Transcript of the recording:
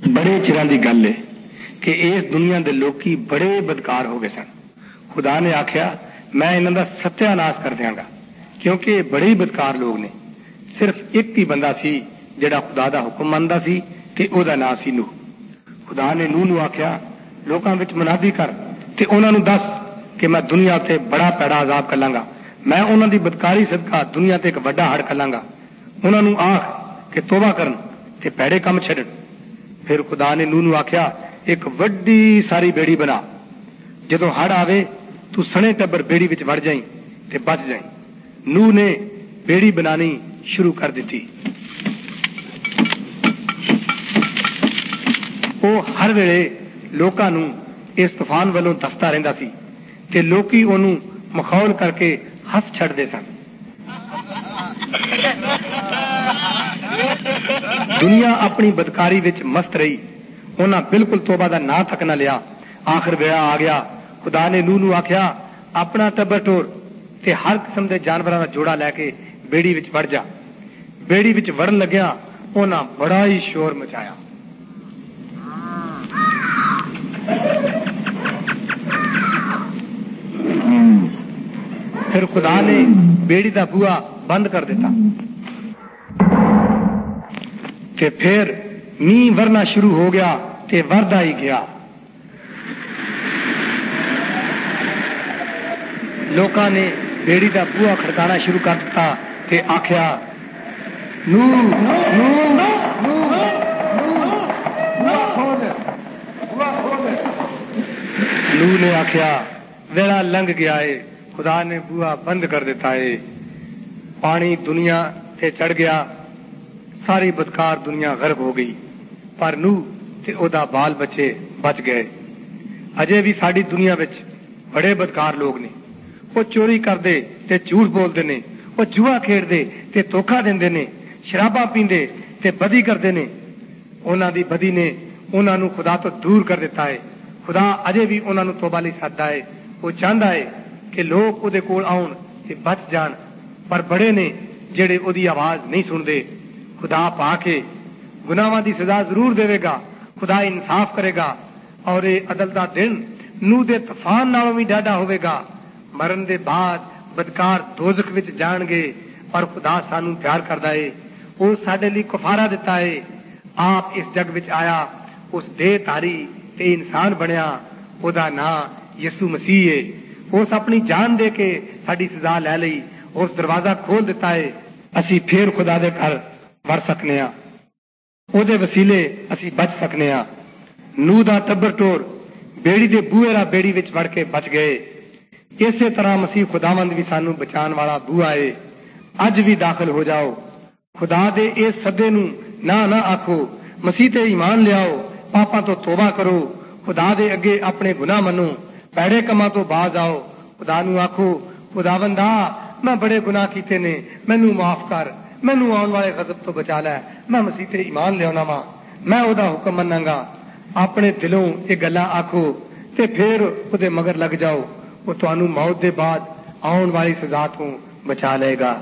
بڑے چران کی گل ہے کہ اس دنیا دے لوکی بڑے بدکار ہو گئے سن۔ خدا نے آخیا میں انہوں کا ستیہ ناش کر دیا گا، کیونکہ یہ بڑے بدکار لوگ نے۔ صرف ایک ہی بندہ سی جڑا خدا دا حکم مانتا سی کہ او دا سی نو خدا نے نو نو آخیا لوگوں منادی کر تے انہوں نے دس کہ میں دنیا تے بڑا پیڑا عذاب کر گا میں انہوں دی بدکاری صدقہ دنیا تے ایک بڑا ہڑ کر گا انہوں نے آخ کہ توبہ کرن تے پیڑے کام چڈن پھر خدا نے نو نو آخیا ایک وڈی ساری بیڑی بنا جدو ہڑ آوے تو سنے ٹبر بیڑی بچ وڑ جائیں تے بچ جائیں نو نے بیڑی بنانی شروع کر دیتی وہ ہر ویلے لوکاں نو اس طوفان والوں دستا رہندا سی تے لوکی انہوں مخول کر کے ہس چھڑ دے سن دنیا اپنی بدکاری وچ مست رہی۔ انہاں بالکل توبہ دا نا تک نہ لیا۔ آخر ویڑا آ گیا۔ خدا نے نو نو آخیا اپنا ٹبر ٹور تے ہر قسم دے جانوراں دا جوڑا لے کے بیڑی وچ وڑ جا۔ بیڑی وچ وڑن لگیا انہاں بڑا ہی شور مچایا۔ پھر خدا نے بیڑی دا بوا بند کر دیتا۔ کہ پھر می ورنا شروع ہو گیا تے وردا ہی گیا لوکاں نے بیڑی دا بوا کھڑکانا شروع کر دیتا تے آخیا نو نو نے آخیا ویڑا لنگ گیا ہے خدا نے بوا بند کر دیتا ہے پانی دنیا تے چڑھ گیا ساری بدکار دنیا غرق ہو گئی۔ پر نو تے او دا بال بچے بچ گئے۔ اجے بھی ساری دنیا بچ بڑے بدکار لوگ نے۔ وہ چوری کرتے تے جھوٹ بولتے نے۔ وہ جوا کھیڑتے تے دھوکھا دے نے۔ شرابا پیندے تے بدی کرتے نے۔ انہوں دی بدی نے انہوں نے خدا تو دور کر دیتا ہے۔ خدا اجے بھی انہوں نے توبہ لی سکتا ہے۔ وہ چاہتا ہے کہ لوگ وہ کول آن تے بچ جان۔ پر بڑے نے جڑے وہ آواز نہیں سنتے خدا پا کے گناواں دی سزا ضرور دے گا خدا انصاف کرے گا اور یہ عدل دا دن نو دے طوفان نالوں بھی ڈاڈا ہوئے گا مرن دے بعد بدکار دوزخ وچ جان گے اور خدا سانو پیار کردا ہے وہ سڈے لی کفارا دیتا ہے آپ اس جگ وچ آیا اس دے تاری تے انسان بنیا او دا نام یسو مسیح ہے اس اپنی جان دے کے ساری سزا لے لئی اس دروازہ کھول دیتا ہے اسی پھر خدا دے گھر مر سکنے ہاں او دے وسیلے اسی بچ سکنے ہاں نو دا ٹبر ٹور بیڑی دے بوئے را بیڑی وچ وڑ کے بچ گئے اسی طرح مسیح خداوند بھی سانو بچان والا بوا ہے اج بھی داخل ہو جاؤ خدا دے اس سدے نو نہ نہ آکھو مسیح تے ایمان لیاؤ پاپا تو توبہ کرو خدا دے اگے اپنے گناہ منو پیڑے کما تو باز آؤ خدا نو آکھو خداوند آ میں بڑے گناہ کیتے نے مینو معاف کر مینو آن والے غضب تو بچا لے میں مسیح ایمان لیا وا میں وہ حکم منا گا اپنے دلوں یہ گلا آخو تے پھر وہ مگر لگ جاؤ وہ تمہوں موت دے بعد آن والی سزا تو بچا لے گا